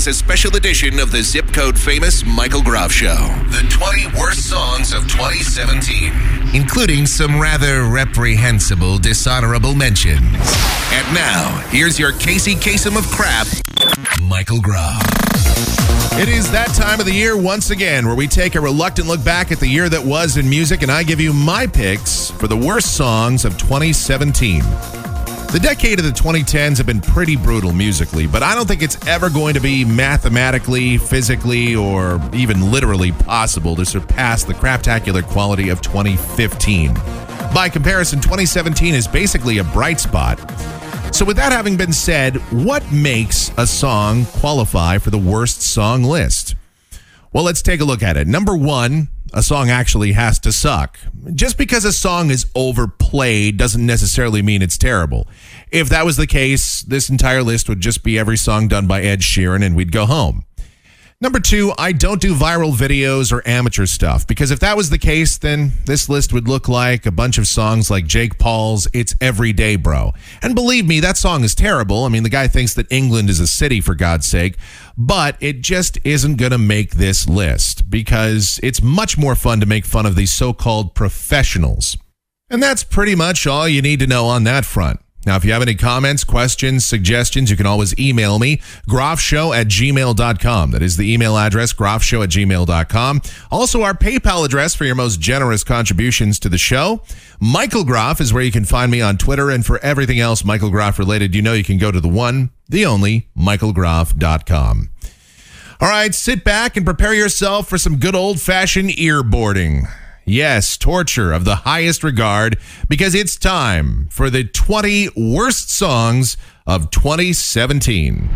is a special edition of the Zip Code Famous Michael Groff Show. The 20 worst songs of 2017, including some rather reprehensible, dishonorable mentions. And now, here's your Casey Kasem of crap, Michael Groff. It is that time of the year once again where we take a reluctant look back at the year that was in music, and I give you my picks for the worst songs of 2017. The decade of the 2010s have been pretty brutal musically, but I don't think it's ever going to be mathematically, physically, or even literally possible to surpass the craptacular quality of 2015. By comparison, 2017 is basically a bright spot. So, with that having been said, what makes a song qualify for the worst song list? Well, let's take a look at it. Number one, a song actually has to suck. Just because a song is overplayed doesn't necessarily mean it's terrible. If that was the case, this entire list would just be every song done by Ed Sheeran and we'd go home. Number two, I don't do viral videos or amateur stuff because if that was the case, then this list would look like a bunch of songs like Jake Paul's It's Everyday Bro. And believe me, that song is terrible. I mean, the guy thinks that England is a city, for God's sake, but it just isn't going to make this list because it's much more fun to make fun of these so called professionals. And that's pretty much all you need to know on that front. Now, if you have any comments, questions, suggestions, you can always email me, groffshow at gmail.com. That is the email address, groffshow at gmail.com. Also, our PayPal address for your most generous contributions to the show. Michael Groff is where you can find me on Twitter. And for everything else Michael Groff related, you know you can go to the one, the only, michaelgroff.com. All right, sit back and prepare yourself for some good old fashioned earboarding. Yes, torture of the highest regard because it's time for the 20 worst songs of 2017.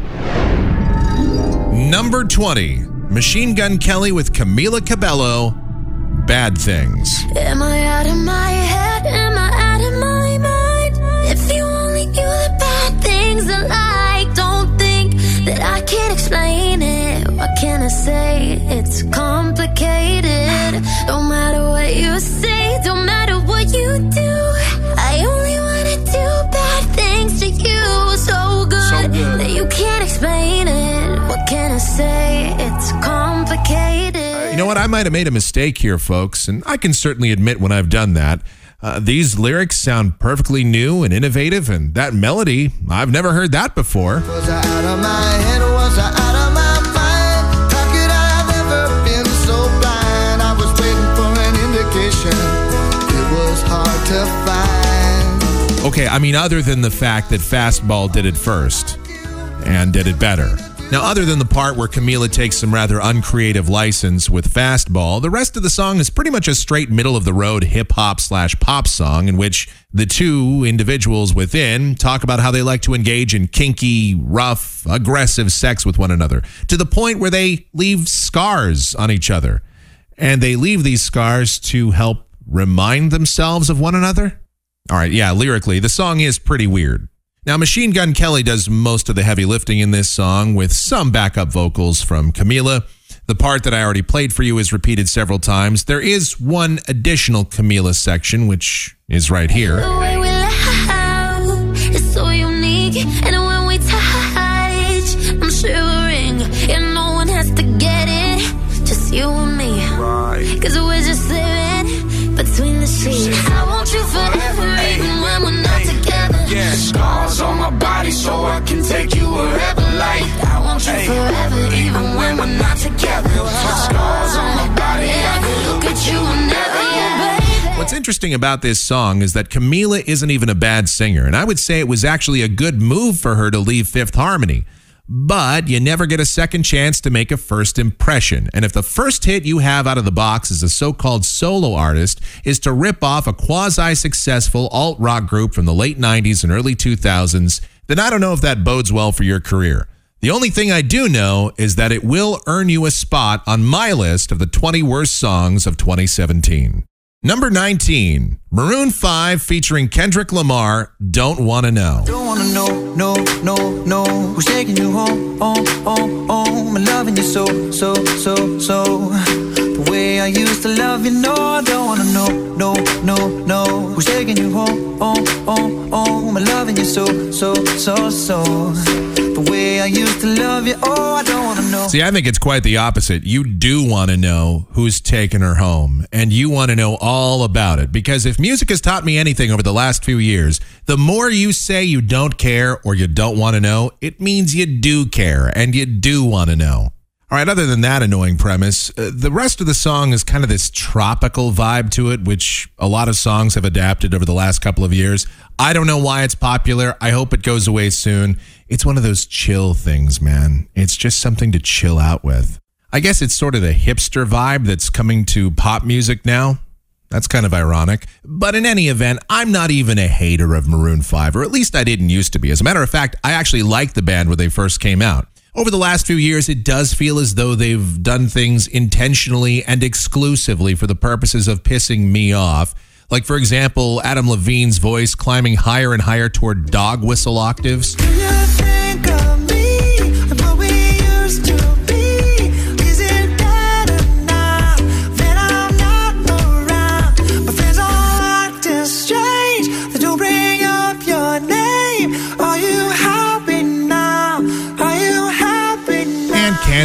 Number 20, Machine Gun Kelly with Camila Cabello, Bad Things. Am I out of my head? Am I out of my mind? If you only knew the bad things I like, don't think that I can't explain it. What can I say? It's complicated. Know what? I might have made a mistake here, folks, and I can certainly admit when I've done that. Uh, these lyrics sound perfectly new and innovative, and that melody, I've never heard that before. Was I out of my head? Was I out of my mind? How could I have ever been so blind? I was waiting for an indication. It was hard to find. Okay, I mean, other than the fact that Fastball did it first and did it better. Now, other than the part where Camila takes some rather uncreative license with Fastball, the rest of the song is pretty much a straight middle of the road hip hop slash pop song in which the two individuals within talk about how they like to engage in kinky, rough, aggressive sex with one another to the point where they leave scars on each other. And they leave these scars to help remind themselves of one another. All right, yeah, lyrically, the song is pretty weird. Now, Machine Gun Kelly does most of the heavy lifting in this song with some backup vocals from Camila. The part that I already played for you is repeated several times. There is one additional Camila section, which is right here. Body so I can take you wherever like. I want you forever, even when we're not together. Scars on my body, I can Look at you whenever, yeah. What's interesting about this song is that Camila isn't even a bad singer, and I would say it was actually a good move for her to leave Fifth Harmony. But you never get a second chance to make a first impression. And if the first hit you have out of the box as a so called solo artist is to rip off a quasi successful alt rock group from the late 90s and early 2000s, then I don't know if that bodes well for your career. The only thing I do know is that it will earn you a spot on my list of the 20 worst songs of 2017. Number 19, Maroon 5 featuring Kendrick Lamar, Don't Wanna Know. Don't wanna know, no, no, no. Who's taking you home, home, home, home? Loving you so, so, so, so. Way I used to love you, no, I don't wanna know, no, no, no. Who's taking you home, home, home, home? I'm loving you so, so, so, so. The way I used to love you, oh, I don't wanna know. See, I think it's quite the opposite. You do want to know who's taking her home, and you want to know all about it. Because if music has taught me anything over the last few years, the more you say you don't care or you don't want to know, it means you do care and you do want to know. All right, other than that annoying premise, uh, the rest of the song is kind of this tropical vibe to it, which a lot of songs have adapted over the last couple of years. I don't know why it's popular. I hope it goes away soon. It's one of those chill things, man. It's just something to chill out with. I guess it's sort of the hipster vibe that's coming to pop music now. That's kind of ironic. But in any event, I'm not even a hater of Maroon 5, or at least I didn't used to be. As a matter of fact, I actually liked the band when they first came out. Over the last few years, it does feel as though they've done things intentionally and exclusively for the purposes of pissing me off. Like, for example, Adam Levine's voice climbing higher and higher toward dog whistle octaves.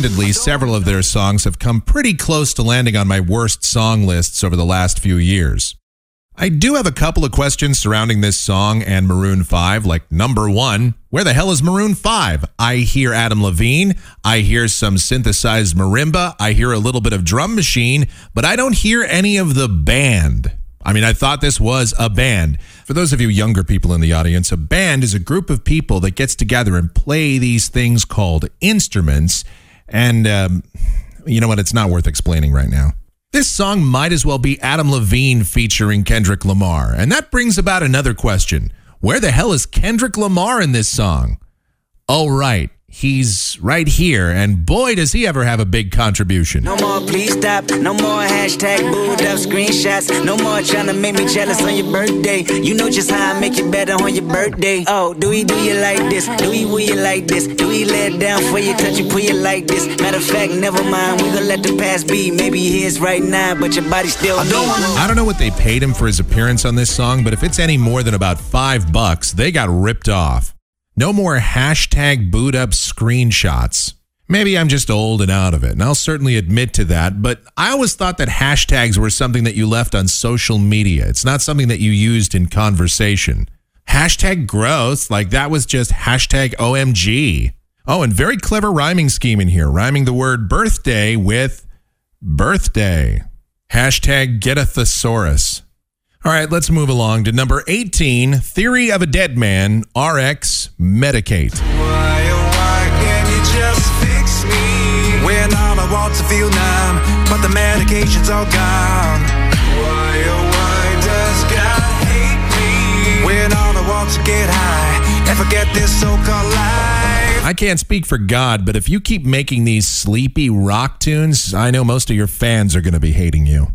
Candidly, several of their songs have come pretty close to landing on my worst song lists over the last few years. I do have a couple of questions surrounding this song and Maroon 5. Like, number one, where the hell is Maroon 5? I hear Adam Levine. I hear some synthesized marimba. I hear a little bit of drum machine, but I don't hear any of the band. I mean, I thought this was a band. For those of you younger people in the audience, a band is a group of people that gets together and play these things called instruments. And um, you know what? It's not worth explaining right now. This song might as well be Adam Levine featuring Kendrick Lamar. And that brings about another question Where the hell is Kendrick Lamar in this song? Oh, right. He's right here. And boy, does he ever have a big contribution. No more, please stop. No more hashtag booed up screenshots. No more trying to make me jealous on your birthday. You know just how I make you better on your birthday. Oh, do we do you like this? Do we will you like this? Do we let down for you, touch you, pull you like this? Matter of fact, never mind. We gonna let the past be. Maybe his right now, but your body still I don't, I don't know what they paid him for his appearance on this song, but if it's any more than about five bucks, they got ripped off. No more hashtag boot up screenshots. Maybe I'm just old and out of it, and I'll certainly admit to that, but I always thought that hashtags were something that you left on social media. It's not something that you used in conversation. Hashtag gross, like that was just hashtag OMG. Oh, and very clever rhyming scheme in here, rhyming the word birthday with birthday. Hashtag get a thesaurus. All right, let's move along to number 18 Theory of a Dead Man, RX Medicate. Why, oh, why can't you just fix me? When all I want to feel numb, but the medication's all gone. Why, oh, why does God hate me? When all I want to get high and forget this so-called life. I can't speak for God, but if you keep making these sleepy rock tunes, I know most of your fans are going to be hating you.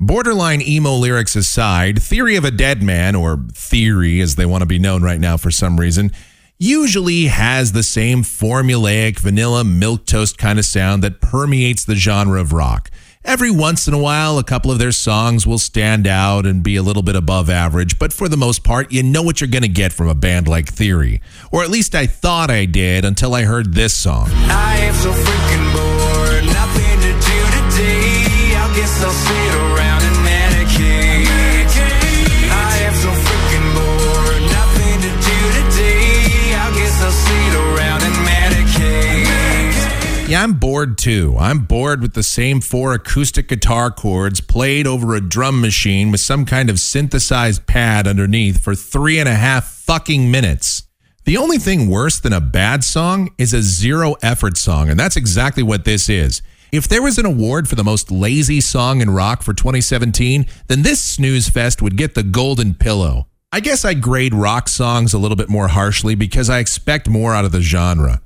Borderline emo lyrics aside, Theory of a Dead Man, or Theory as they want to be known right now for some reason, usually has the same formulaic vanilla milk toast kind of sound that permeates the genre of rock. Every once in a while, a couple of their songs will stand out and be a little bit above average, but for the most part, you know what you're going to get from a band like Theory. Or at least I thought I did until I heard this song. I am so freaking bored, nothing to do today. I guess I'll sit Yeah, I'm bored too. I'm bored with the same four acoustic guitar chords played over a drum machine with some kind of synthesized pad underneath for three and a half fucking minutes. The only thing worse than a bad song is a zero effort song, and that's exactly what this is. If there was an award for the most lazy song in rock for 2017, then this snooze fest would get the golden pillow. I guess I grade rock songs a little bit more harshly because I expect more out of the genre.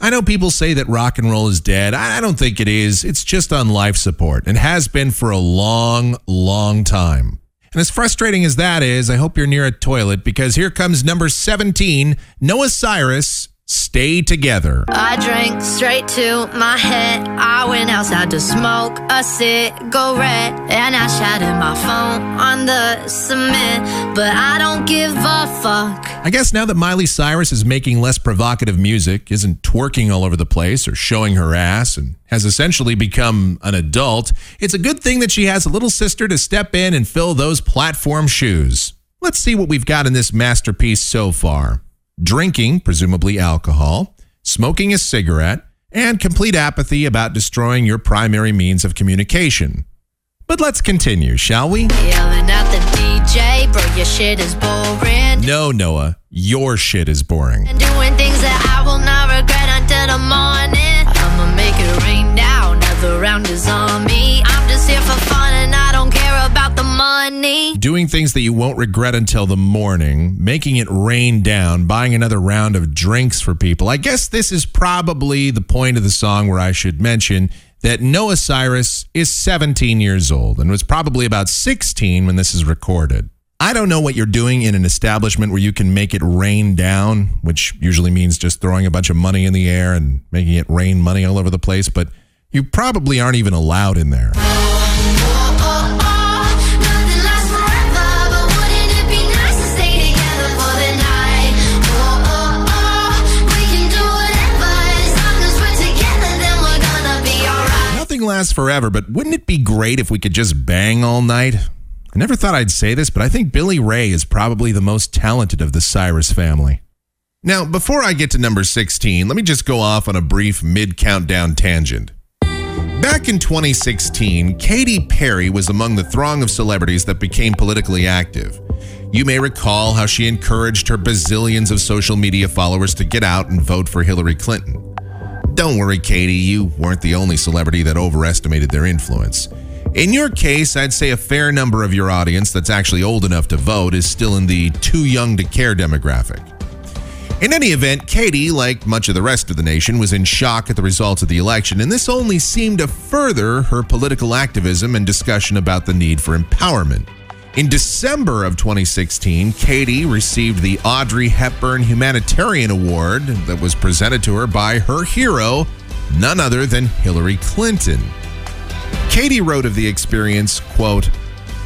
I know people say that rock and roll is dead. I don't think it is. It's just on life support and has been for a long, long time. And as frustrating as that is, I hope you're near a toilet because here comes number 17, Noah Cyrus, Stay Together. I drank straight to my head. I went outside to smoke a cigarette. And I shattered my phone on the cement. But I don't give a fuck. I guess now that Miley Cyrus is making less provocative music, isn't twerking all over the place or showing her ass, and has essentially become an adult, it's a good thing that she has a little sister to step in and fill those platform shoes. Let's see what we've got in this masterpiece so far drinking, presumably alcohol, smoking a cigarette, and complete apathy about destroying your primary means of communication. But let's continue, shall we? Yelling at the DJ, bro, your shit is boring. No, Noah, your shit is boring. And doing things that I will not regret until the morning. I'ma make it rain now, another round is on me. I'm just here for fun and I don't care about the money. Doing things that you won't regret until the morning, making it rain down, buying another round of drinks for people. I guess this is probably the point of the song where I should mention that Noah Cyrus is 17 years old and was probably about 16 when this is recorded. I don't know what you're doing in an establishment where you can make it rain down, which usually means just throwing a bunch of money in the air and making it rain money all over the place, but you probably aren't even allowed in there. Nothing lasts forever, but wouldn't it be great if we could just bang all night? I never thought I'd say this, but I think Billy Ray is probably the most talented of the Cyrus family. Now, before I get to number 16, let me just go off on a brief mid countdown tangent. Back in 2016, Katy Perry was among the throng of celebrities that became politically active. You may recall how she encouraged her bazillions of social media followers to get out and vote for Hillary Clinton. Don't worry, Katy, you weren't the only celebrity that overestimated their influence. In your case, I'd say a fair number of your audience that's actually old enough to vote is still in the too young to care demographic. In any event, Katy, like much of the rest of the nation, was in shock at the results of the election, and this only seemed to further her political activism and discussion about the need for empowerment. In December of 2016, Katy received the Audrey Hepburn Humanitarian Award that was presented to her by her hero, none other than Hillary Clinton. Katy wrote of the experience, quote,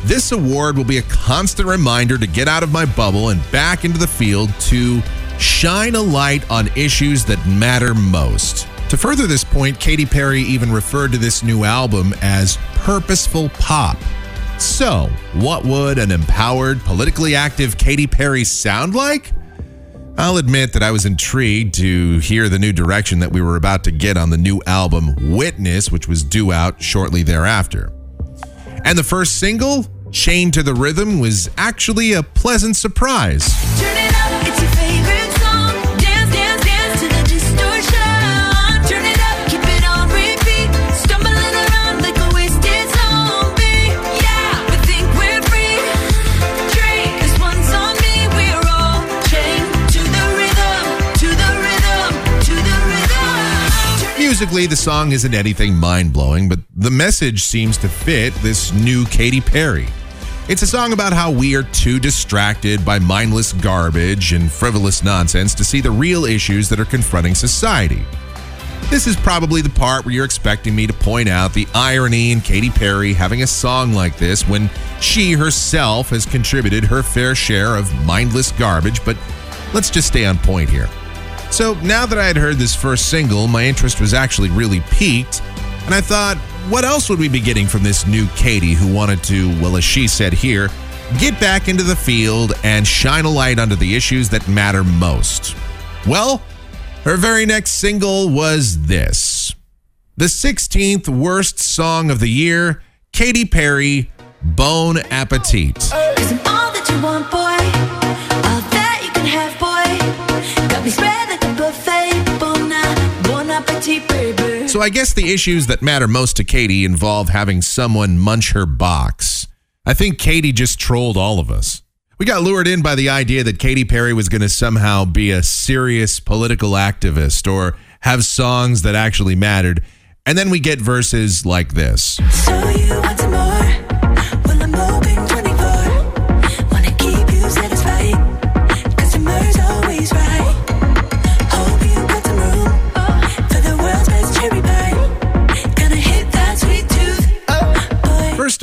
This award will be a constant reminder to get out of my bubble and back into the field to shine a light on issues that matter most. To further this point, Katy Perry even referred to this new album as purposeful pop. So, what would an empowered, politically active Katy Perry sound like? I'll admit that I was intrigued to hear the new direction that we were about to get on the new album Witness, which was due out shortly thereafter. And the first single, Chained to the Rhythm, was actually a pleasant surprise. Musically, the song isn't anything mind blowing, but the message seems to fit this new Katy Perry. It's a song about how we are too distracted by mindless garbage and frivolous nonsense to see the real issues that are confronting society. This is probably the part where you're expecting me to point out the irony in Katy Perry having a song like this when she herself has contributed her fair share of mindless garbage, but let's just stay on point here. So now that I had heard this first single, my interest was actually really piqued, and I thought, what else would we be getting from this new Katy who wanted to, well, as she said here, get back into the field and shine a light onto the issues that matter most? Well, her very next single was this the 16th worst song of the year, Katy Perry, Bon Appétit. Cause So I guess the issues that matter most to Katy involve having someone munch her box. I think Katy just trolled all of us. We got lured in by the idea that Katy Perry was going to somehow be a serious political activist or have songs that actually mattered. And then we get verses like this. So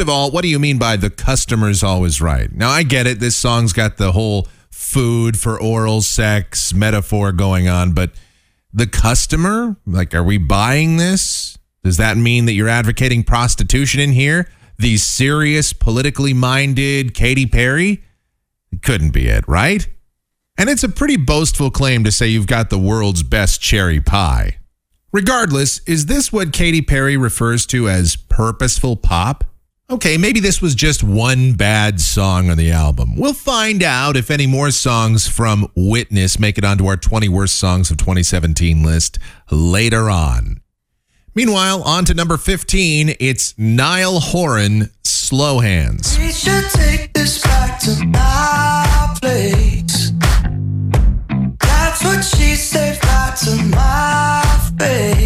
of all, what do you mean by the customer's always right? Now, I get it. This song's got the whole food for oral sex metaphor going on, but the customer? Like, are we buying this? Does that mean that you're advocating prostitution in here? The serious, politically minded Katy Perry? Couldn't be it, right? And it's a pretty boastful claim to say you've got the world's best cherry pie. Regardless, is this what Katy Perry refers to as purposeful pop? Okay, maybe this was just one bad song on the album. We'll find out if any more songs from Witness make it onto our 20 worst songs of 2017 list later on. Meanwhile, on to number 15, it's Niall Horan, Slow Hands. We should take this back to my place. That's what she said right to my face.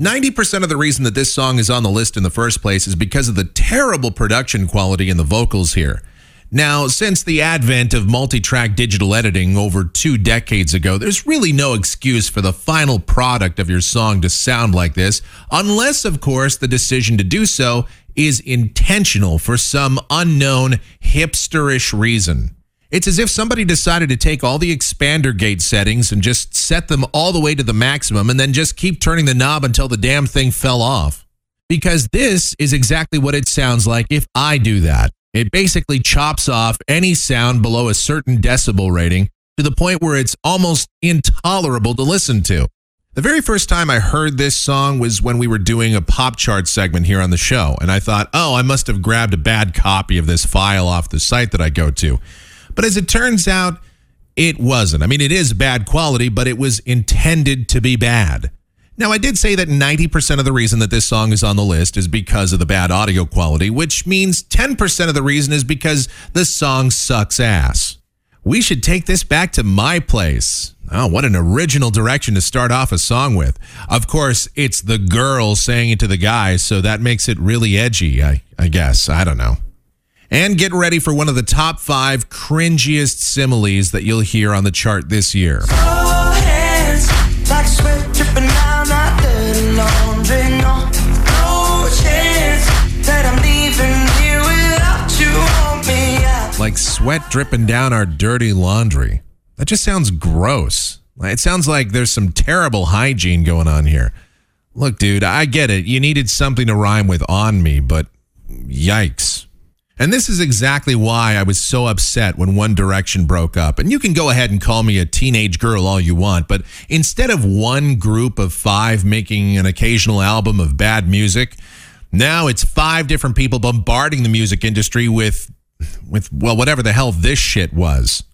90% of the reason that this song is on the list in the first place is because of the terrible production quality in the vocals here. Now, since the advent of multi track digital editing over two decades ago, there's really no excuse for the final product of your song to sound like this, unless, of course, the decision to do so is intentional for some unknown hipsterish reason. It's as if somebody decided to take all the expander gate settings and just set them all the way to the maximum and then just keep turning the knob until the damn thing fell off. Because this is exactly what it sounds like if I do that. It basically chops off any sound below a certain decibel rating to the point where it's almost intolerable to listen to. The very first time I heard this song was when we were doing a pop chart segment here on the show, and I thought, oh, I must have grabbed a bad copy of this file off the site that I go to. But as it turns out, it wasn't. I mean, it is bad quality, but it was intended to be bad. Now, I did say that 90% of the reason that this song is on the list is because of the bad audio quality, which means 10% of the reason is because the song sucks ass. We should take this back to my place. Oh, what an original direction to start off a song with. Of course, it's the girl saying it to the guy, so that makes it really edgy, I, I guess. I don't know. And get ready for one of the top five cringiest similes that you'll hear on the chart this year. Like sweat dripping down our dirty laundry. That just sounds gross. It sounds like there's some terrible hygiene going on here. Look, dude, I get it. You needed something to rhyme with on me, but yikes. And this is exactly why I was so upset when One Direction broke up. And you can go ahead and call me a teenage girl all you want, but instead of one group of five making an occasional album of bad music, now it's five different people bombarding the music industry with with well whatever the hell this shit was.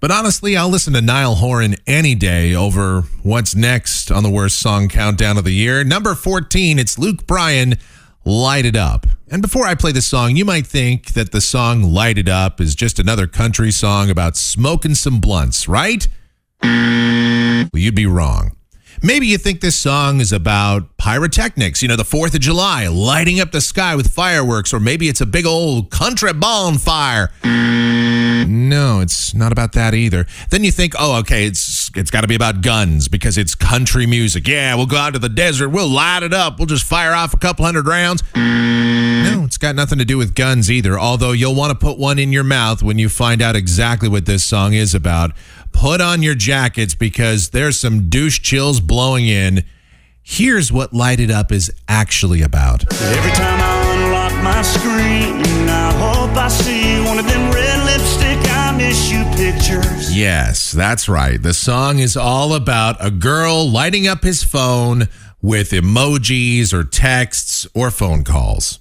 But honestly, I'll listen to Niall Horan any day over what's next on the worst song countdown of the year. Number 14, it's Luke Bryan, Light It Up. And before I play the song, you might think that the song Light It Up is just another country song about smoking some blunts, right? Well, you'd be wrong. Maybe you think this song is about pyrotechnics, you know, the 4th of July, lighting up the sky with fireworks, or maybe it's a big old country bonfire. No, it's not about that either. Then you think, oh, okay, it's it's got to be about guns because it's country music. Yeah, we'll go out to the desert, we'll light it up, we'll just fire off a couple hundred rounds. It's got nothing to do with guns either. Although you'll want to put one in your mouth when you find out exactly what this song is about. Put on your jackets because there's some douche chills blowing in. Here's what Light It Up is actually about. Every time I unlock my screen, I hope I see one of them red lipstick I miss you pictures. Yes, that's right. The song is all about a girl lighting up his phone with emojis or texts or phone calls.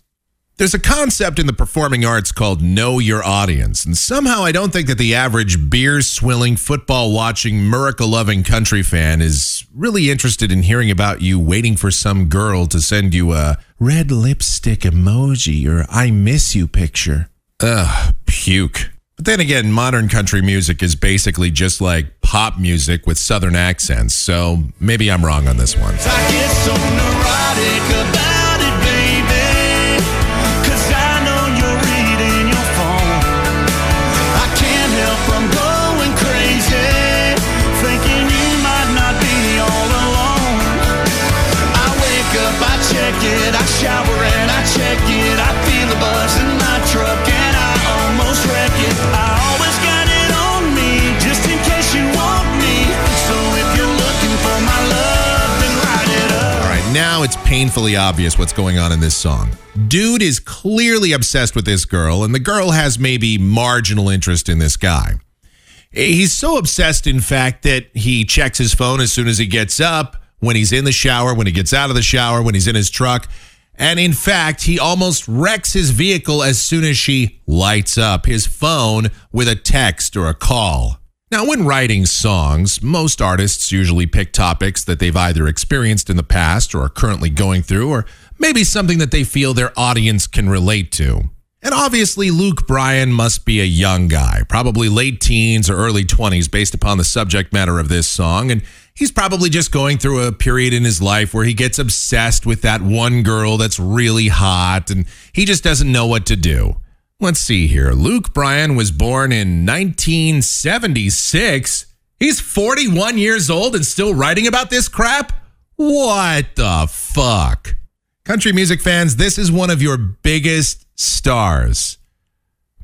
There's a concept in the performing arts called know your audience, and somehow I don't think that the average beer swilling, football watching, Miracle loving country fan is really interested in hearing about you waiting for some girl to send you a red lipstick emoji or I miss you picture. Ugh, puke. But then again, modern country music is basically just like pop music with southern accents, so maybe I'm wrong on this one. It's painfully obvious what's going on in this song. Dude is clearly obsessed with this girl, and the girl has maybe marginal interest in this guy. He's so obsessed, in fact, that he checks his phone as soon as he gets up, when he's in the shower, when he gets out of the shower, when he's in his truck. And in fact, he almost wrecks his vehicle as soon as she lights up his phone with a text or a call. Now, when writing songs, most artists usually pick topics that they've either experienced in the past or are currently going through, or maybe something that they feel their audience can relate to. And obviously, Luke Bryan must be a young guy, probably late teens or early 20s, based upon the subject matter of this song. And he's probably just going through a period in his life where he gets obsessed with that one girl that's really hot and he just doesn't know what to do. Let's see here. Luke Bryan was born in 1976. He's 41 years old and still writing about this crap? What the fuck? Country music fans, this is one of your biggest stars.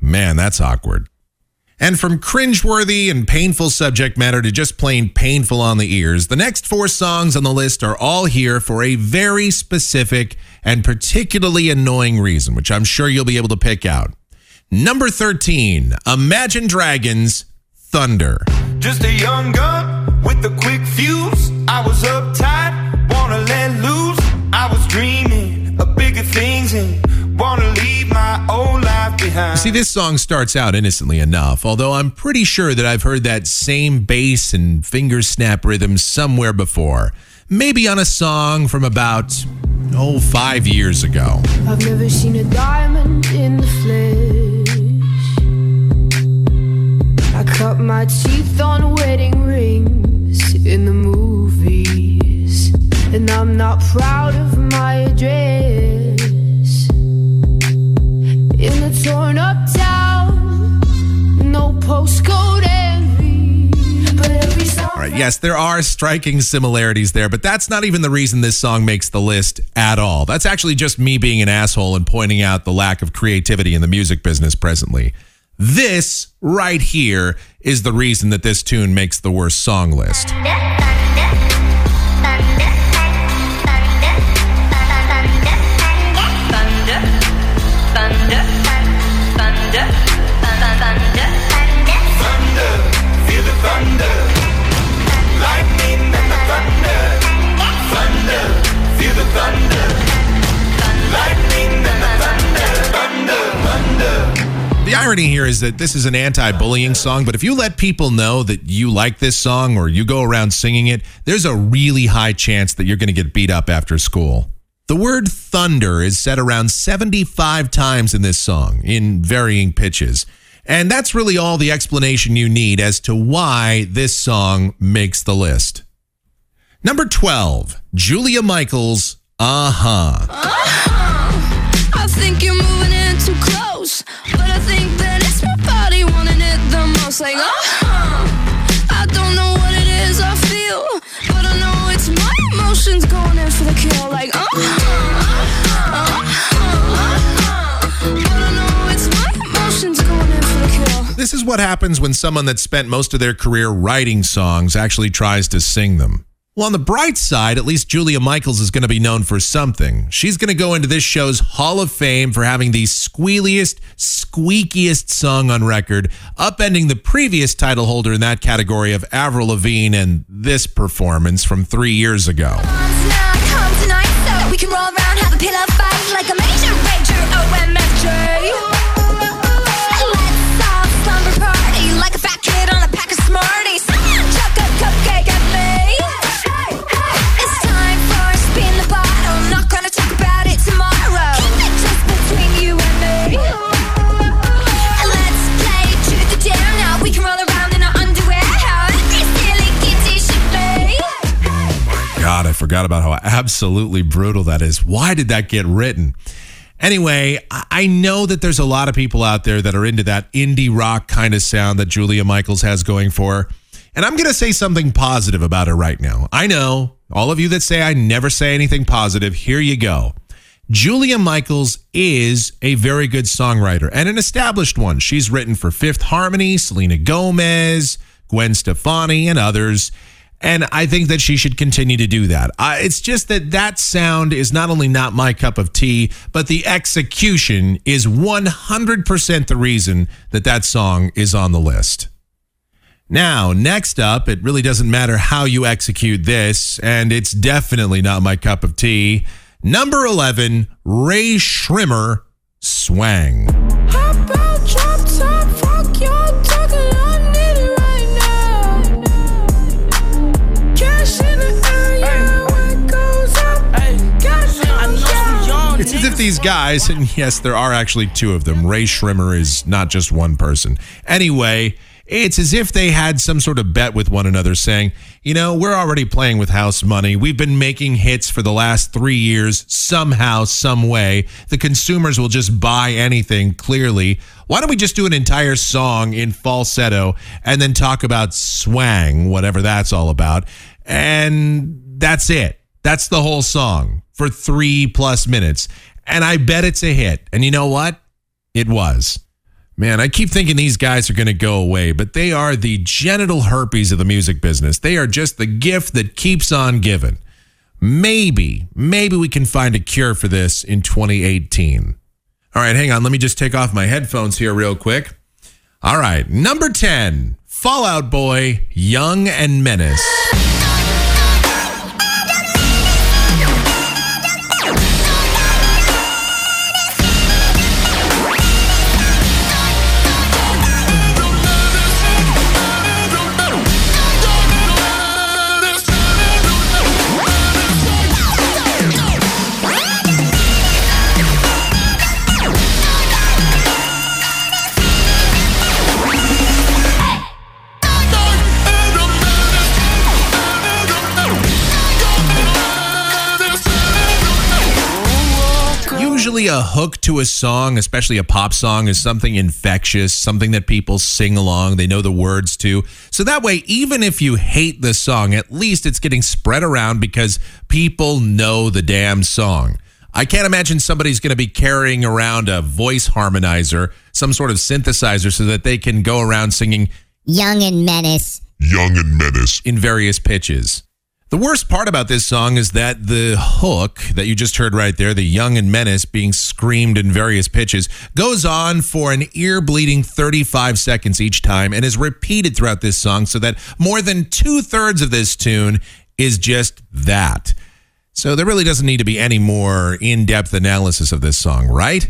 Man, that's awkward. And from cringeworthy and painful subject matter to just plain painful on the ears, the next four songs on the list are all here for a very specific and particularly annoying reason, which I'm sure you'll be able to pick out. Number 13, Imagine Dragons Thunder. Just a young gun with a quick fuse. I was uptight, wanna let loose. I was dreaming of bigger things and wanna leave my old life behind. See, this song starts out innocently enough, although I'm pretty sure that I've heard that same bass and finger snap rhythm somewhere before. Maybe on a song from about, oh, five years ago. I've never seen a diamond in the flesh. Cut my teeth on wedding rings in the movies. And I'm not proud of my address. In the torn up town, no postcode. All right, yes, there are striking similarities there, but that's not even the reason this song makes the list at all. That's actually just me being an asshole and pointing out the lack of creativity in the music business presently. This right here is the reason that this tune makes the worst song list. Irony here is that this is an anti bullying song, but if you let people know that you like this song or you go around singing it, there's a really high chance that you're going to get beat up after school. The word thunder is said around 75 times in this song in varying pitches. And that's really all the explanation you need as to why this song makes the list. Number 12, Julia Michaels, Uh huh. I think you're moving in too close, but I think that it's my body wanting it the most. Like, uh-huh. I don't know what it is I feel, but I know it's my emotions going in for the kill. Like, uh-huh, uh-huh, uh-huh. kill. This is what happens when someone that spent most of their career writing songs actually tries to sing them. Well, on the bright side, at least Julia Michaels is going to be known for something. She's going to go into this show's Hall of Fame for having the squealiest, squeakiest song on record, upending the previous title holder in that category of Avril Lavigne and this performance from three years ago. Forgot about how absolutely brutal that is. Why did that get written? Anyway, I know that there's a lot of people out there that are into that indie rock kind of sound that Julia Michaels has going for her. And I'm going to say something positive about her right now. I know all of you that say I never say anything positive, here you go. Julia Michaels is a very good songwriter and an established one. She's written for Fifth Harmony, Selena Gomez, Gwen Stefani, and others. And I think that she should continue to do that. Uh, it's just that that sound is not only not my cup of tea, but the execution is 100% the reason that that song is on the list. Now, next up, it really doesn't matter how you execute this, and it's definitely not my cup of tea. Number 11, Rae Sremmurd, Swang. It's as if these guys, and yes, there are actually two of them. Rae Sremmurd is not just one person. Anyway, it's as if they had some sort of bet with one another saying, you know, we're already playing with house money. We've been making hits for the last three years, somehow, some way. The consumers will just buy anything, clearly. Why don't we just do an entire song in falsetto and then talk about swang, whatever that's all about? And that's it. That's the whole song for three plus minutes. And I bet it's a hit. And you know what? It was. Man, I keep thinking these guys are going to go away, but they are the genital herpes of the music business. They are just the gift that keeps on giving. Maybe, maybe we can find a cure for this in 2018. All right, hang on. Let me just take off my headphones here real quick. All right, number 10, Fall Out Boy, Young and Menace. Usually, a hook to a song, especially a pop song, is something infectious, something that people sing along, they know the words to. So that way, even if you hate the song, at least it's getting spread around because people know the damn song. I can't imagine somebody's going to be carrying around a voice harmonizer, some sort of synthesizer, so that they can go around singing Young and Menace. Young and Menace. in various pitches. The worst part about this song is that the hook that you just heard right there, the young and menace being screamed in various pitches, goes on for an ear bleeding 35 seconds each time and is repeated throughout this song so that more than two thirds of this tune is just that. So there really doesn't need to be any more in depth analysis of this song, right?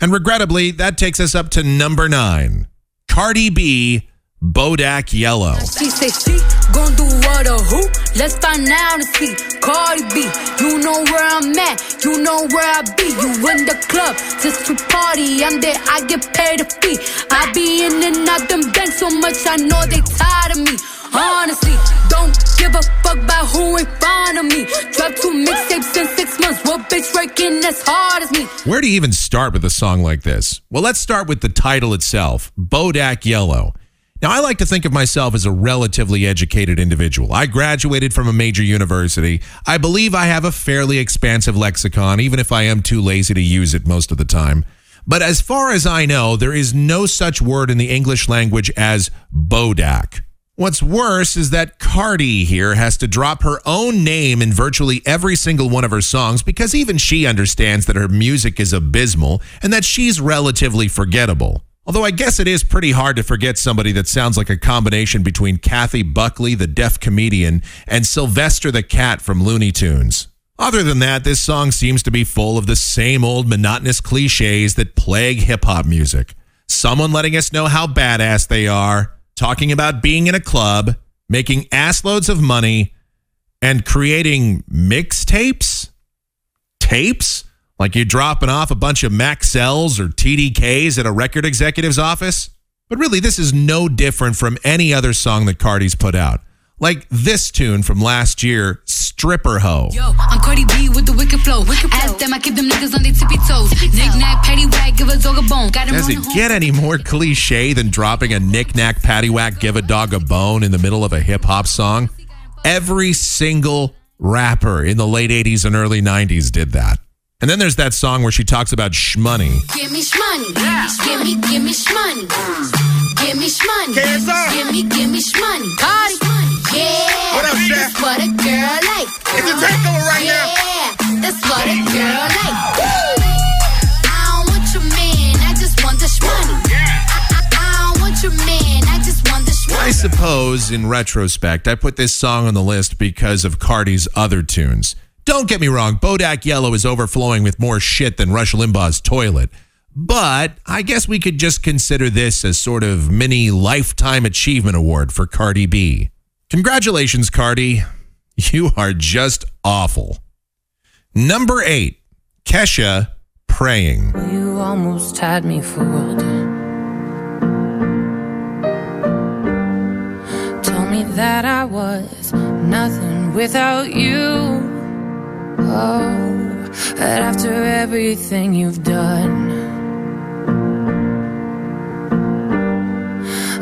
And regrettably, that takes us up to number nine Cardi B, Bodak Yellow. She say she gon' do what or who? Let's find out and see. Cardi B, you know where I'm at, you know where I be. You in the club just to party. I'm there, I get paid a fee. I be in and out them banks so much, I know they tired of me. Honestly, don't give a fuck about who in front of me. Drop two mixtapes in six months. What bitch working as hard as me? Where do you even start with a song like this? Well, let's start with the title itself Bodak Yellow. Now, I like to think of myself as a relatively educated individual. I graduated from a major university. I believe I have a fairly expansive lexicon, even if I am too lazy to use it most of the time. But as far as I know, there is no such word in the English language as Bodak. What's worse is that Cardi here has to drop her own name in virtually every single one of her songs because even she understands that her music is abysmal and that she's relatively forgettable. Although I guess it is pretty hard to forget somebody that sounds like a combination between Kathy Buckley, the deaf comedian, and Sylvester the cat from Looney Tunes. Other than that, this song seems to be full of the same old monotonous cliches that plague hip hop music. Someone letting us know how badass they are, talking about being in a club, making assloads of money, and creating mixtapes? Tapes? Like you dropping off a bunch of Maxells or TDKs at a record executive's office? But really, this is no different from any other song that Cardi's put out. Like this tune from last year, Stripper Ho. Yo, I'm Cardi B with the wicked flow. Ask them, I keep them niggas on their tippy toes. Knick knack, patty whack, give a dog a bone. Got Does it get any more cliche than dropping a knick-knack paddywhack give a dog a bone in the middle of a hip-hop song? Every single rapper in the late 80s and early 90s did that. And then there's that song where she talks about shmoney. Give me shmoney. Give me, give me shmoney. Give me shmoney. Give me, give me shmoney. Cardi. Yeah. What up, Shaq? That's what a girl like. It's a takeover right yeah. now. That's what a girl like. I don't want your man. I just want the shmoney. I, I, I don't want your man. I just want the shmoney. I suppose, in retrospect, I put this song on the list because of Cardi's other tunes. Don't get me wrong, Bodak Yellow is overflowing with more shit than Rush Limbaugh's toilet. But I guess we could just consider this as sort of mini lifetime achievement award for Cardi B. Congratulations, Cardi. You are just awful. Number eight, Kesha praying. You almost had me fooled. Told me that I was nothing without you. Oh, but after everything you've done,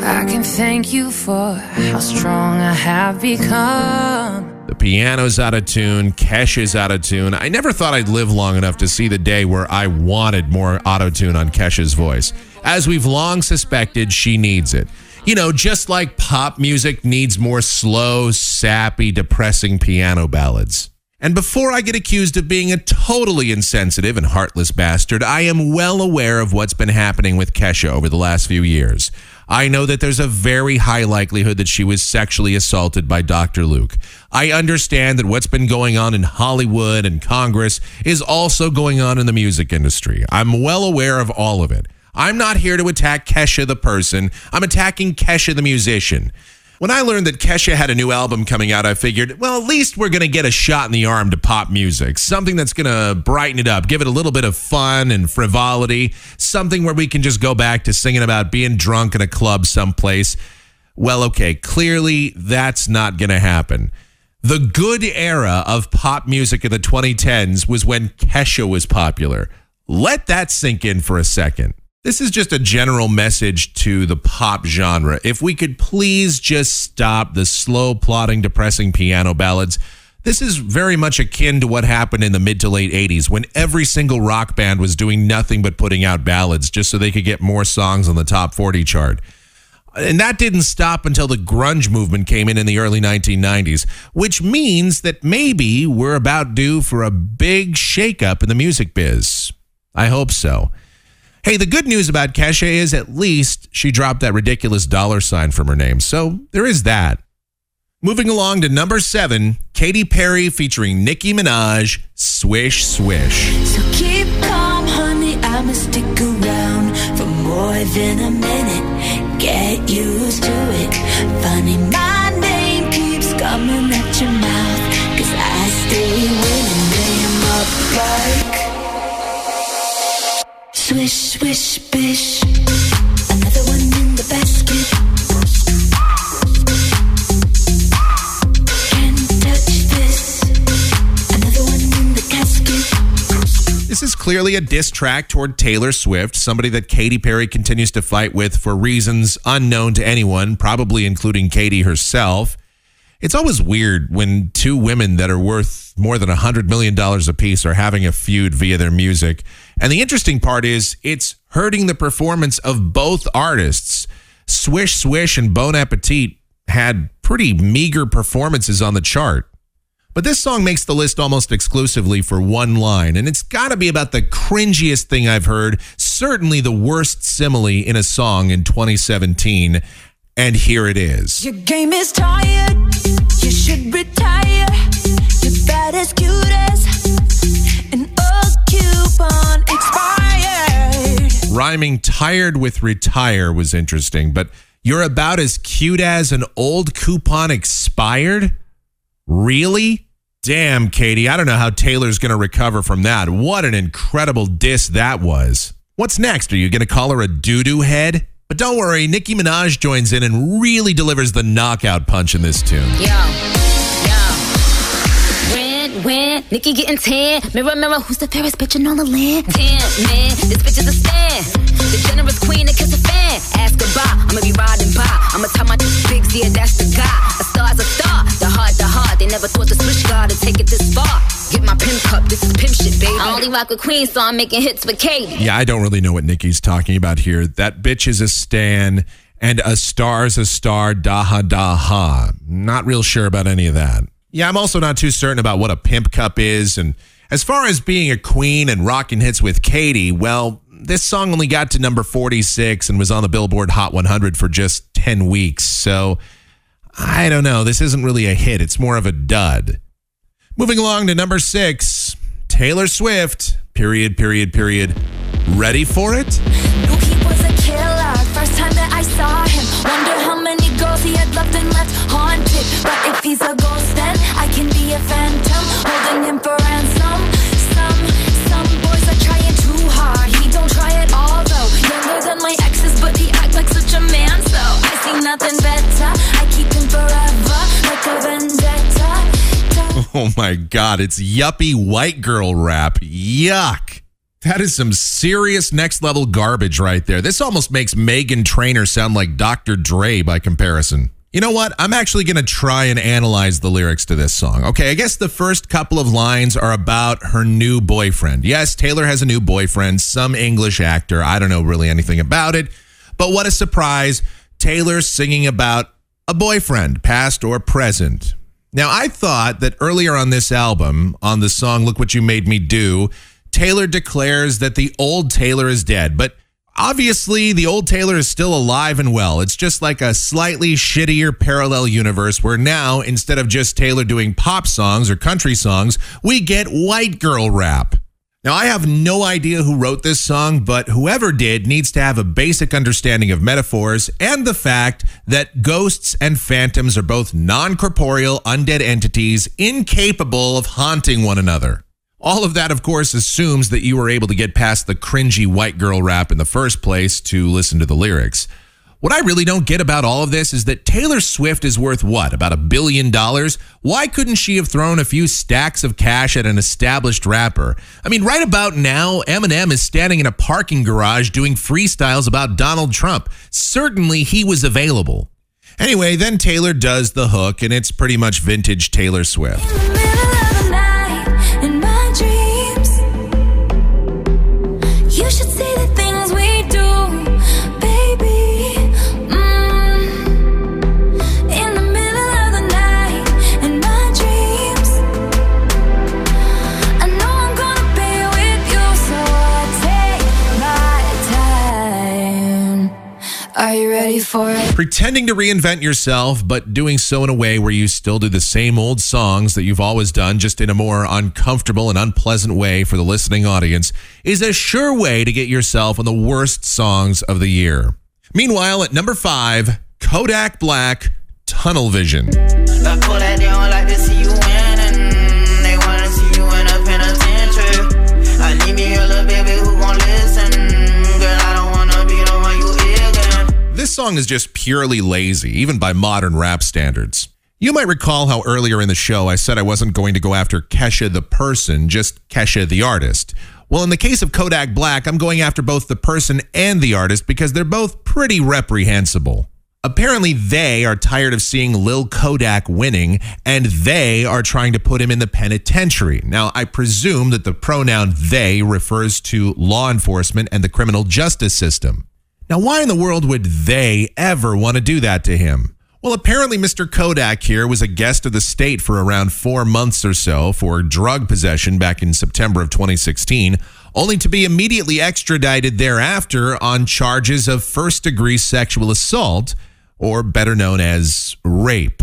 I can thank you for how strong I have become. The piano's out of tune, Kesha's out of tune. I never thought I'd live long enough to see the day where I wanted more auto tune on Kesha's voice. As we've long suspected, she needs it. You know, just like pop music needs more slow, sappy, depressing piano ballads. And before I get accused of being a totally insensitive and heartless bastard, I am well aware of what's been happening with Kesha over the last few years. I know that there's a very high likelihood that she was sexually assaulted by Dr. Luke. I understand that what's been going on in Hollywood and Congress is also going on in the music industry. I'm well aware of all of it. I'm not here to attack Kesha the person, I'm attacking Kesha the musician. When I learned that Kesha had a new album coming out, I figured, well, at least we're going to get a shot in the arm to pop music. Something that's going to brighten it up, give it a little bit of fun and frivolity. Something where we can just go back to singing about being drunk in a club someplace. Well, okay, clearly that's not going to happen. The good era of pop music in the 2010s was when Kesha was popular. Let that sink in for a second. This is just a general message to the pop genre. If we could please just stop the slow, plodding, depressing piano ballads. This is very much akin to what happened in the mid to late 80s when every single rock band was doing nothing but putting out ballads just so they could get more songs on the top 40 chart. And that didn't stop until the grunge movement came in in the early 1990s, which means that maybe we're about due for a big shakeup in the music biz. I hope so. Hey, the good news about Kesha is at least she dropped that ridiculous dollar sign from her name. So there is that. Moving along to number seven, Katy Perry featuring Nicki Minaj, Swish Swish. So keep calm, honey. I'ma stick around for more than a minute. Get used to it. Funny, my This is clearly a diss track toward Taylor Swift, somebody that Katy Perry continues to fight with for reasons unknown to anyone, probably including Katy herself. It's always weird when two women that are worth more than $100 million apiece are having a feud via their music. And the interesting part is it's hurting the performance of both artists. Swish Swish and Bon Appétit had pretty meager performances on the chart. But this song makes the list almost exclusively for one line, and it's got to be about the cringiest thing I've heard, certainly the worst simile in a song in 2017. And here it is. Your game is tired. You should retire. You're bad as cute as an old coupon expired. Rhyming tired with retire was interesting, but you're about as cute as an old coupon expired? Really? Damn, Katy, I don't know how Taylor's going to recover from that. What an incredible diss that was. What's next? Are you going to call her a doo doo head? But don't worry, Nicki Minaj joins in and really delivers the knockout punch in this tune. Yo, yo. When, when, Nicki getting tan. Mirror, mirror, who's the fairest bitch in all the land? Damn, man, this bitch is a stan. The generous queen that kiss a fan. Ask goodbye, I'ma be riding by. I'ma tell my bigs, yeah, that's the guy. A star's a star, the heart, the heart. They never thought the switch guard to take it this far. Get my pimp cup, this is pimp shit, baby. I only rock with Queens, so I'm making hits with Katy. Yeah, I don't really know what Nicki's talking about here. That bitch is a stan and a star's a star, daha daha. Not real sure about any of that. Yeah, I'm also not too certain about what a pimp cup is. And as far as being a queen and rocking hits with Katy, well, this song only got to number 46 and was on the Billboard Hot 100 for just 10 weeks. So I don't know. This isn't really a hit, it's more of a dud. Moving along to number six Taylor Swift, period, period, period. Ready for it? If he's a ghost, then I can be a phantom. Holding him for ransom. Some, some boys are trying too hard. He don't try at all, though. Younger than my exes, but he like such a man. So I see nothing better. I keep him forever. Like a vendetta. Oh my God, it's yuppie white girl rap. Yuck. That is some serious next level garbage right there. This almost makes Meghan Trainor sound like Dr. Dre by comparison. You know what? I'm actually going to try and analyze the lyrics to this song. Okay, I guess the first couple of lines are about her new boyfriend. Yes, Taylor has a new boyfriend, some English actor. I don't know really anything about it. But what a surprise. Taylor's singing about a boyfriend, past or present. Now, I thought that earlier on this album, on the song Look What You Made Me Do, Taylor declares that the old Taylor is dead. But obviously, the old Taylor is still alive and well. It's just like a slightly shittier parallel universe where now, instead of just Taylor doing pop songs or country songs, we get white girl rap. Now, I have no idea who wrote this song, but whoever did needs to have a basic understanding of metaphors and the fact that ghosts and phantoms are both non corporeal, undead entities incapable of haunting one another. All of that, of course, assumes that you were able to get past the cringy white girl rap in the first place to listen to the lyrics. What I really don't get about all of this is that Taylor Swift is worth what? About a billion dollars? Why couldn't she have thrown a few stacks of cash at an established rapper? I mean, right about now, Eminem is standing in a parking garage doing freestyles about Donald Trump. Certainly he was available. Anyway, then Taylor does the hook, and it's pretty much vintage Taylor Swift. For it? Pretending to reinvent yourself, but doing so in a way where you still do the same old songs that you've always done, just in a more uncomfortable and unpleasant way for the listening audience, is a sure way to get yourself on the worst songs of the year. Meanwhile, at number five, Kodak Black, Tunnel Vision. Song is just purely lazy, even by modern rap standards. You might recall how earlier in the show I said I wasn't going to go after Kesha the person, just Kesha the artist. Well, in the case of Kodak Black, I'm going after both the person and the artist because they're both pretty reprehensible. Apparently, they are tired of seeing Lil Kodak winning, and they are trying to put him in the penitentiary. Now, I presume that the pronoun they refers to law enforcement and the criminal justice system. Now, why in the world would they ever want to do that to him? Well, apparently, Mr. Kodak here was a guest of the state for around four months or so for drug possession back in September of 2016, only to be immediately extradited thereafter on charges of first degree sexual assault, or better known as rape.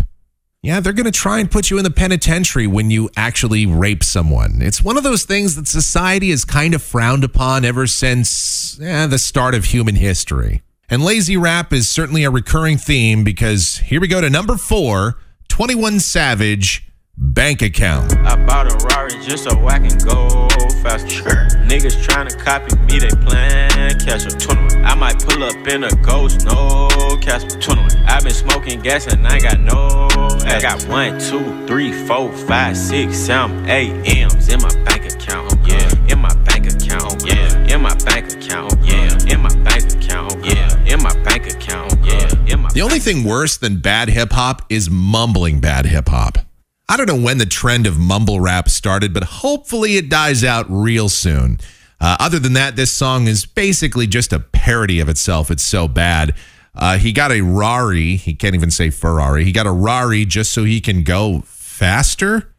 Yeah, they're going to try and put you in the penitentiary when you actually rape someone. It's one of those things that society has kind of frowned upon ever since eh, the start of human history. And lazy rap is certainly a recurring theme because here we go to number four 21 Savage Bank Account. I bought a Rari just so I can go faster. Niggas trying to copy me, they plan catch up. 21. I might pull up in a ghost, no Casper. 21. i been smoking gas and I got no. I got one, two, three, four, five, six, seven, eight M's in my bank account. Yeah, in my bank account. Yeah, in my bank account. Yeah, in my bank account. Yeah, in my bank account. Yeah, in my. The only thing worse than bad hip hop is mumbling bad hip hop. I don't know when the trend of mumble rap started, but hopefully it dies out real soon. Uh, other than that, this song is basically just a parody of itself. It's so bad. Uh, he got a Rari. He can't even say Ferrari. He got a Rari just so he can go faster.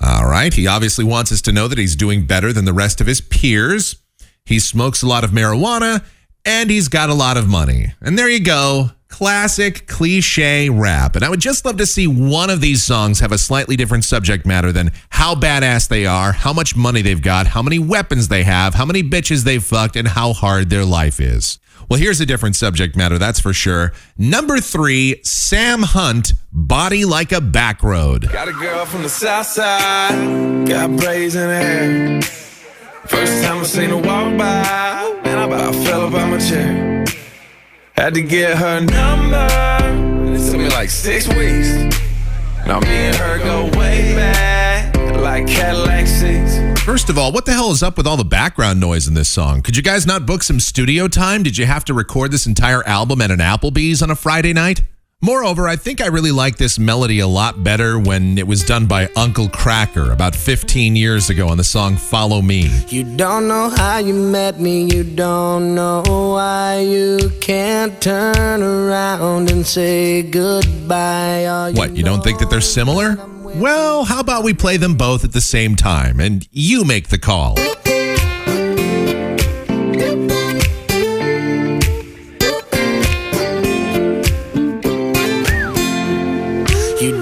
All right. He obviously wants us to know that he's doing better than the rest of his peers. He smokes a lot of marijuana and he's got a lot of money. And there you go. Classic cliche rap. And I would just love to see one of these songs have a slightly different subject matter than how badass they are, how much money they've got, how many weapons they have, how many bitches they've fucked, and how hard their life is. Well, here's a different subject matter, that's for sure. Number three, Sam Hunt, Body Like a Back Road. Got a girl from the south side, got her hair. First time I seen her walk by, man, I about fell up my chair. Had to get her number, it took me like six weeks. Now me and her go way back, like Cadillac seats. First of all, what the hell is up with all the background noise in this song? Could you guys not book some studio time? Did you have to record this entire album at an Applebee's on a Friday night? Moreover, I think I really like this melody a lot better when it was done by Uncle Kracker about 15 years ago on the song Follow Me. You don't know how you met me, you don't know why you can't turn around and say goodbye. All What, you don't think that they're similar? Well, how about we play them both at the same time and you make the call?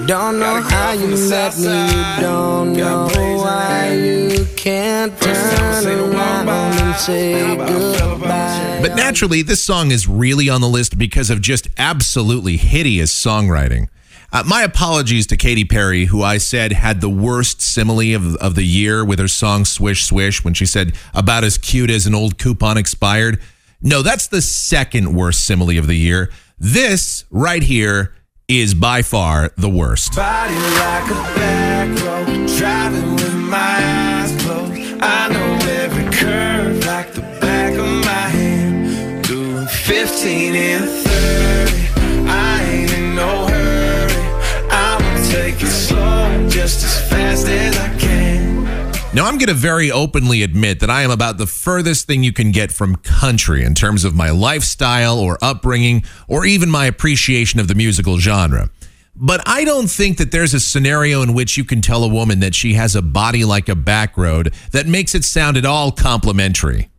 Don't know how you met me, you don't know why you can't turn around and say goodbye. But naturally, this song is really on the list because of just absolutely hideous songwriting. Uh, my apologies to Katy Perry, who I said had the worst simile of, of the year with her song Swish Swish when she said, about as cute as an old coupon expired. No, that's the second worst simile of the year. This right here is by far the worst. Body like a back road, driving with my eyes closed. I know every curve like the back of my hand. Doing 15 and 30, I ain't in no hurry. I'ma take it slow, just as fast as I can. Now, I'm going to very openly admit that I am about the furthest thing you can get from country in terms of my lifestyle or upbringing or even my appreciation of the musical genre. But I don't think that there's a scenario in which you can tell a woman that she has a body like a back road that makes it sound at all complimentary.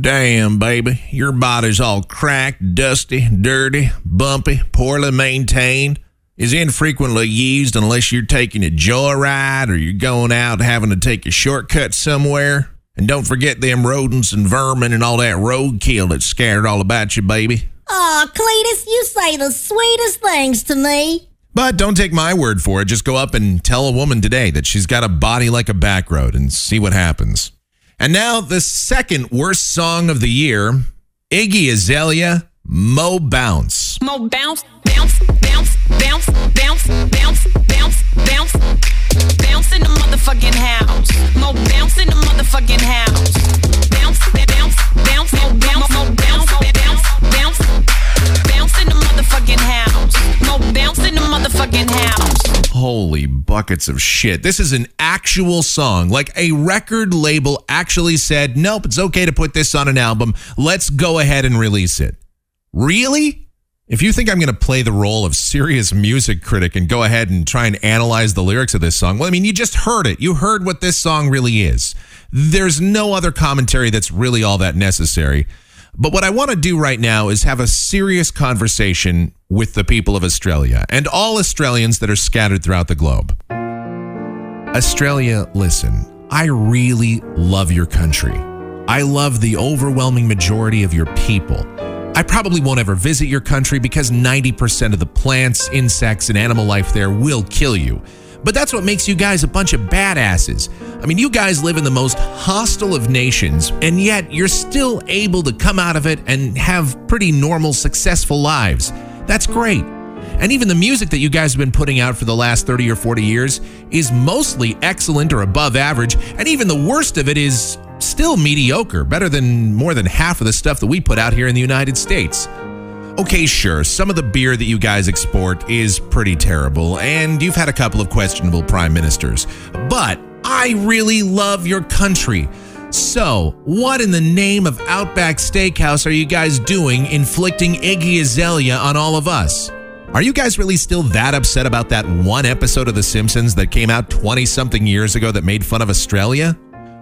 Damn, baby, your body's all cracked, dusty, dirty, bumpy, poorly maintained is infrequently used unless you're taking a joyride or you're going out having to take a shortcut somewhere. And don't forget them rodents and vermin and all that roadkill that's scattered all about you, baby. Aw, Cletus, you say the sweetest things to me. But don't take my word for it. Just go up and tell a woman today that she's got a body like a back road and see what happens. And now, the second worst song of the year Iggy Azalea, Mo Bounce. Mo bounce, buckets of shit. This is an actual song. Like a record label actually said, nope, it's okay to put this on an album. Let's go ahead and release it. Really? If you think I'm going to play the role of serious music critic and go ahead and try and analyze the lyrics of this song, well, I mean, you just heard it. You heard what this song really is. There's no other commentary that's really all that necessary. But what I want to do right now is have a serious conversation with the people of Australia and all Australians that are scattered throughout the globe. Australia, listen, I really love your country. I love the overwhelming majority of your people. I probably won't ever visit your country because 90% of the plants, insects, and animal life there will kill you. But that's what makes you guys a bunch of badasses. I mean, you guys live in the most hostile of nations, and yet you're still able to come out of it and have pretty normal, successful lives. That's great. And even the music that you guys have been putting out for the last 30 or 40 years is mostly excellent or above average. And even the worst of it is still mediocre, better than more than half of the stuff that we put out here in the United States. Okay, sure, some of the beer that you guys export is pretty terrible, and you've had a couple of questionable prime ministers. But I really love your country. So, what in the name of Outback Steakhouse are you guys doing inflicting Iggy Azalea on all of us? Are you guys really still that upset about that one episode of The Simpsons that came out 20 something years ago that made fun of Australia?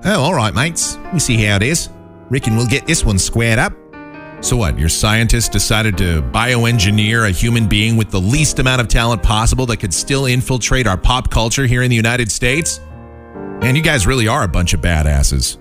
Oh, all right, mates. We see how it is. Reckon we'll get this one squared up. So, what? Your scientists decided to bioengineer a human being with the least amount of talent possible that could still infiltrate our pop culture here in the United States? Man, you guys really are a bunch of badasses.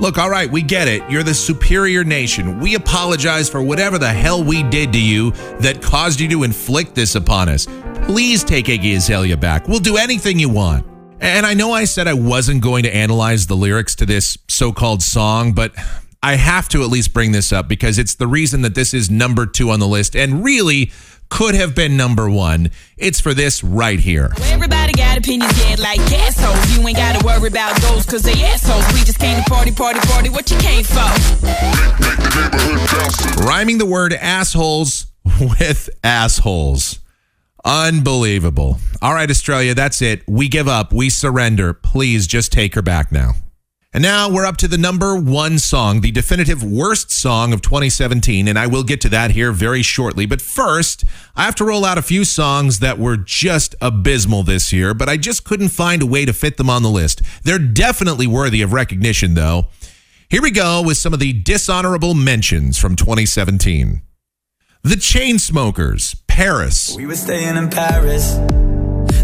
Look, all right, we get it. You're the superior nation. We apologize for whatever the hell we did to you that caused you to inflict this upon us. Please take Iggy Azalea back. We'll do anything you want. And I know I said I wasn't going to analyze the lyrics to this so called song, but I have to at least bring this up because it's the reason that this is number two on the list and really could have been number one. It's for this right here. Everybody got opinions, yeah, like assholes. You ain't gotta worry about those, cause they assholes. We just came to party, party, party. What you came for? Rhyming the word assholes with assholes. Unbelievable. All right, Australia, that's it. We give up. We surrender. Please just take her back now. And now we're up to the number one song, the definitive worst song of 2017. And I will get to that here very shortly. But first, I have to roll out a few songs that were just abysmal this year, but I just couldn't find a way to fit them on the list. They're definitely worthy of recognition, though. Here we go with some of the dishonorable mentions from 2017. The Chainsmokers, Paris. We were staying in Paris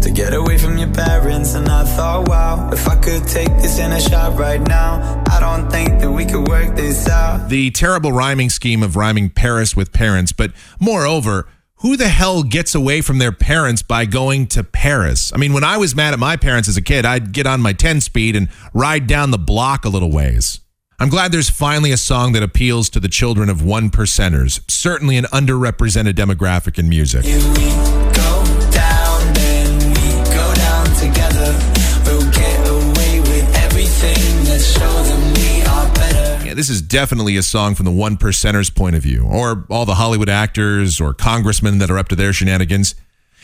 to get away from your parents. And I thought, wow, if I could take this in a shot right now, I don't think that we could work this out. The terrible rhyming scheme of rhyming Paris with parents, but moreover, who the hell gets away from their parents by going to Paris? I mean, when I was mad at my parents as a kid, I'd get on my 10 speed and ride down the block a little ways. I'm glad there's finally a song that appeals to the children of one percenters, certainly an underrepresented demographic in music. Here we go down, then we go down together. We'll get away with everything that shows them we are better. Yeah, this is definitely a song from the one percenters' point of view, or all the Hollywood actors or congressmen that are up to their shenanigans.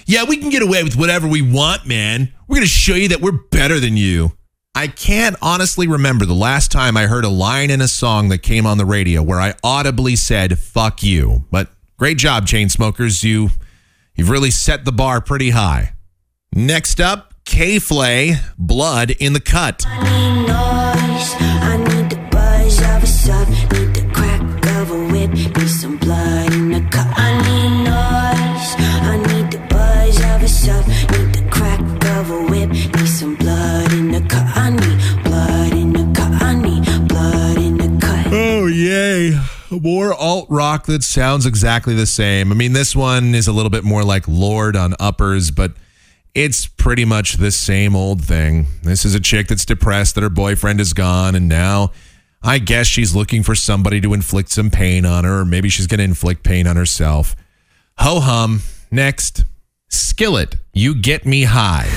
Yeah, we can get away with whatever we want, man. We're going to show you that we're better than you. I can't honestly remember the last time I heard a line in a song that came on the radio where I audibly said "fuck you." But great job, Chainsmokers. You you've really set the bar pretty high. Next up, K Flay, Blood in the Cut. I need the buzz of a sub, need the crack of a whip, need some blood in the cup. Yay. More alt rock that sounds exactly the same. I mean, this one is a little bit more like Lorde on uppers, but it's pretty much the same old thing. This is a chick that's depressed that her boyfriend is gone, and now I guess she's looking for somebody to inflict some pain on her, or maybe she's going to inflict pain on herself. Ho hum. Next, Skillet, You Get Me High.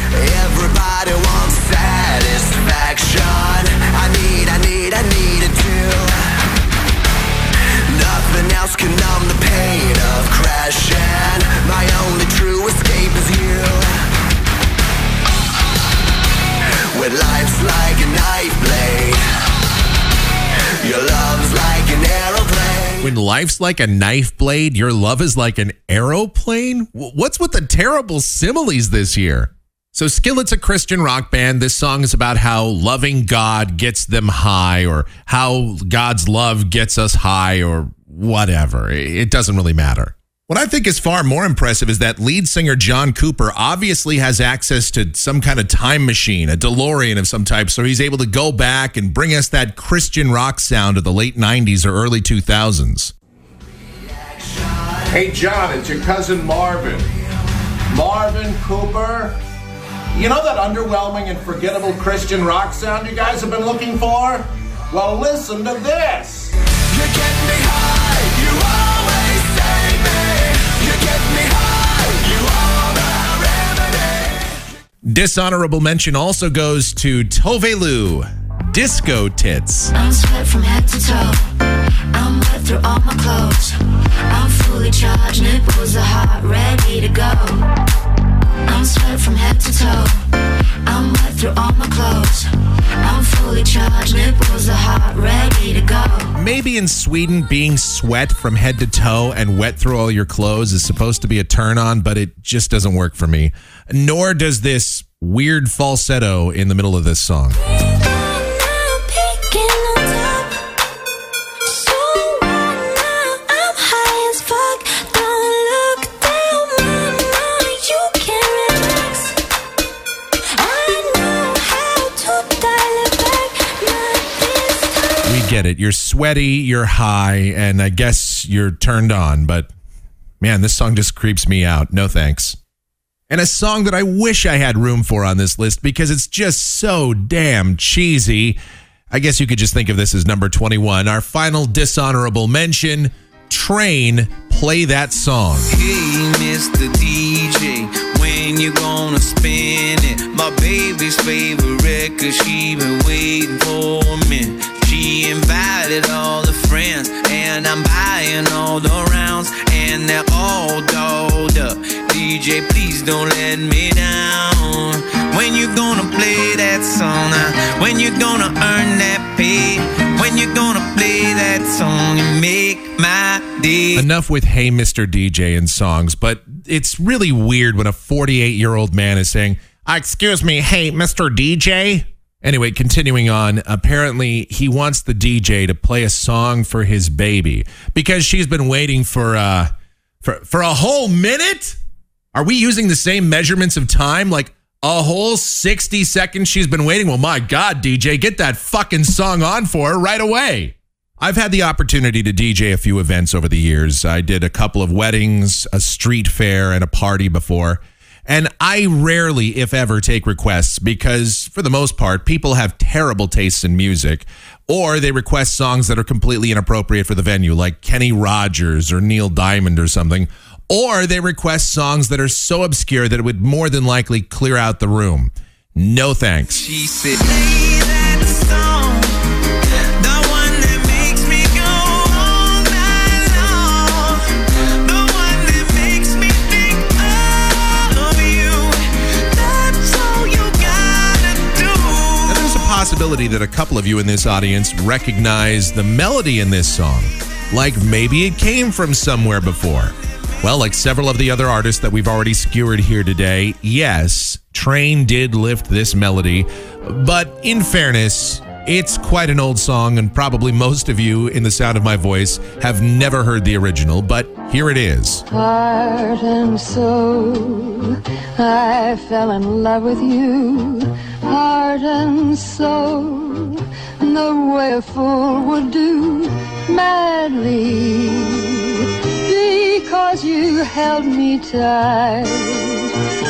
An aeroplane. When life's like a knife blade, your love is like an aeroplane? What's with the terrible similes this year? So, Skillet's a Christian rock band. This song is about how loving God gets them high, or how God's love gets us high, or whatever. It doesn't really matter. What I think is far more impressive is that lead singer John Cooper obviously has access to some kind of time machine, a DeLorean of some type, so he's able to go back and bring us that Christian rock sound of the late 90s or early 2000s. Hey, John, it's your cousin Marvin. Marvin Cooper. You know that underwhelming and forgettable Christian rock sound you guys have been looking for? Well, listen to this. Dishonorable mention also goes to Tove Tovelu, Disco Tits. I'm sweat from head to toe. I'm wet through all my clothes. I'm fully charged, nipples are hot, ready to go. I'm sweat from head to toe. I'm wet through all my clothes. I'm fully charged, nipples are hot, ready to go. Maybe in Sweden, being sweat from head to toe and wet through all your clothes is supposed to be a turn on, but it just doesn't work for me. Nor does this weird falsetto in the middle of this song. Get it. You're sweaty, you're high, and I guess you're turned on, but man, this song just creeps me out. No thanks. And a song that I wish I had room for on this list because it's just so damn cheesy. I guess you could just think of this as number 21. Our final dishonorable mention Train, play that song. Hey, Mr. DJ, when you gonna spin it? My baby's favorite record, she been waiting for. She invited all the friends, and I'm buying all the rounds, and they're all dolled up. DJ, please don't let me down. When you gonna play that song? Uh, When you gonna earn that pay? When you gonna play that song and make my day? Enough with Hey Mr. DJ and songs, but it's really weird when a 48 year old man is saying, "Uh, Excuse me, hey Mr. DJ? Anyway, continuing on, apparently he wants the DJ to play a song for his baby because she's been waiting for uh for for a whole minute? Are we using the same measurements of time? Like a whole 60 seconds she's been waiting? Well, my God, DJ, get that fucking song on for her right away. I've had the opportunity to DJ a few events over the years. I did a couple of weddings, a street fair, and a party before. And I rarely, if ever, take requests because, for the most part, people have terrible tastes in music or they request songs that are completely inappropriate for the venue, like Kenny Rogers or Neil Diamond or something. Or they request songs that are so obscure that it would more than likely clear out the room. No thanks. Possibility that a couple of you in this audience recognize the melody in this song, like maybe it came from somewhere before. Well, like several of the other artists that we've already skewered here today, yes, Train did lift this melody, but in fairness, it's quite an old song, and probably most of you in the sound of my voice have never heard the original, but here it is. Heart and soul, I fell in love with you. Heart and soul, the way a fool would do, madly, because you held me tight.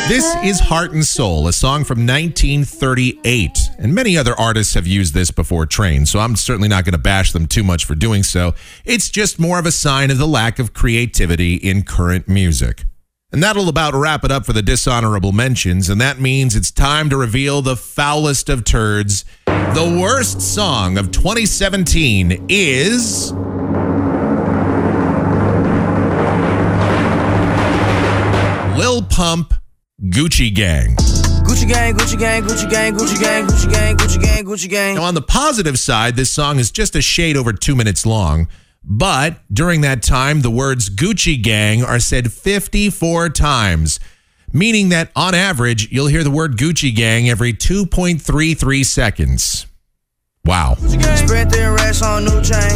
This is Heart and Soul, a song from 1938. And many other artists have used this before Train, so I'm certainly not going to bash them too much for doing so. It's just more of a sign of the lack of creativity in current music. And that'll about wrap it up for the dishonorable mentions, and that means it's time to reveal the foulest of turds. The worst song of 2017 is. Lil Pump Gucci Gang. Gucci gang, Gucci gang, Gucci gang, Gucci gang, Gucci gang, Gucci gang, Gucci gang. Now, on the positive side, this song is just a shade over two minutes long. But during that time, the words Gucci Gang are said 54 times, meaning that on average, you'll hear the word Gucci Gang every 2.33 seconds. Wow. Spread thin racks on new chain.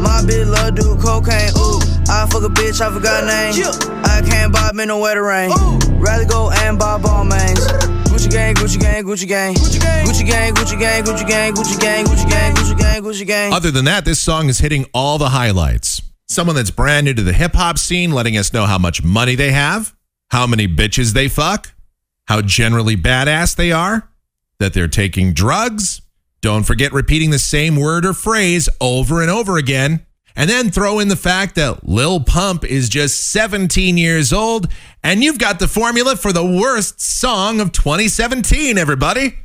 My bitch love do cocaine. Ooh, I fuck a bitch, I forgot name. I can't bob in no wetter rain. Rather go and buy Balmains. Gucci gang, Gucci gang, Gucci gang. Gucci gang, Gucci gang, Gucci gang, Gucci gang, Gucci gang, Gucci gang, Gucci gang, Gucci gang. Other than that, this song is hitting all the highlights. Someone that's brand new to the hip hop scene, letting us know how much money they have, how many bitches they fuck, how generally badass they are, that they're taking drugs. Don't forget repeating the same word or phrase over and over again. And then throw in the fact that Lil Pump is just 17 years old, and you've got the formula for the worst song of 2017, everybody.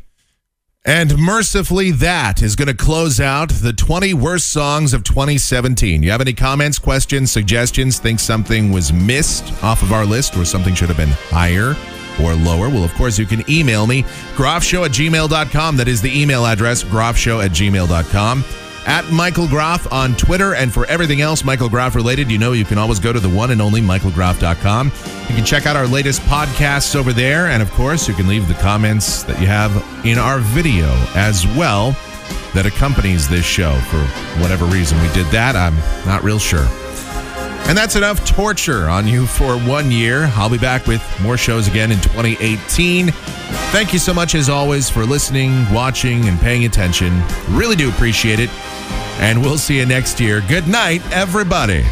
And mercifully, that is going to close out the 20 worst songs of 2017. You have any comments, questions, suggestions, think something was missed off of our list or something should have been higher or lower? Well, of course, you can email me, groffshow at gmail.com. That is the email address, groffshow at gmail.com. At Michael Groff on Twitter. And for everything else Michael Groff related, you know you can always go to the one and only michaelgroff.com. You can check out our latest podcasts over there. And of course, you can leave the comments that you have in our video as well that accompanies this show. For whatever reason we did that, I'm not real sure. And that's enough torture on you for one year. I'll be back with more shows again in 2018. Thank you so much, as always, for listening, watching, and paying attention. Really do appreciate it. And we'll see you next year. Good night, everybody.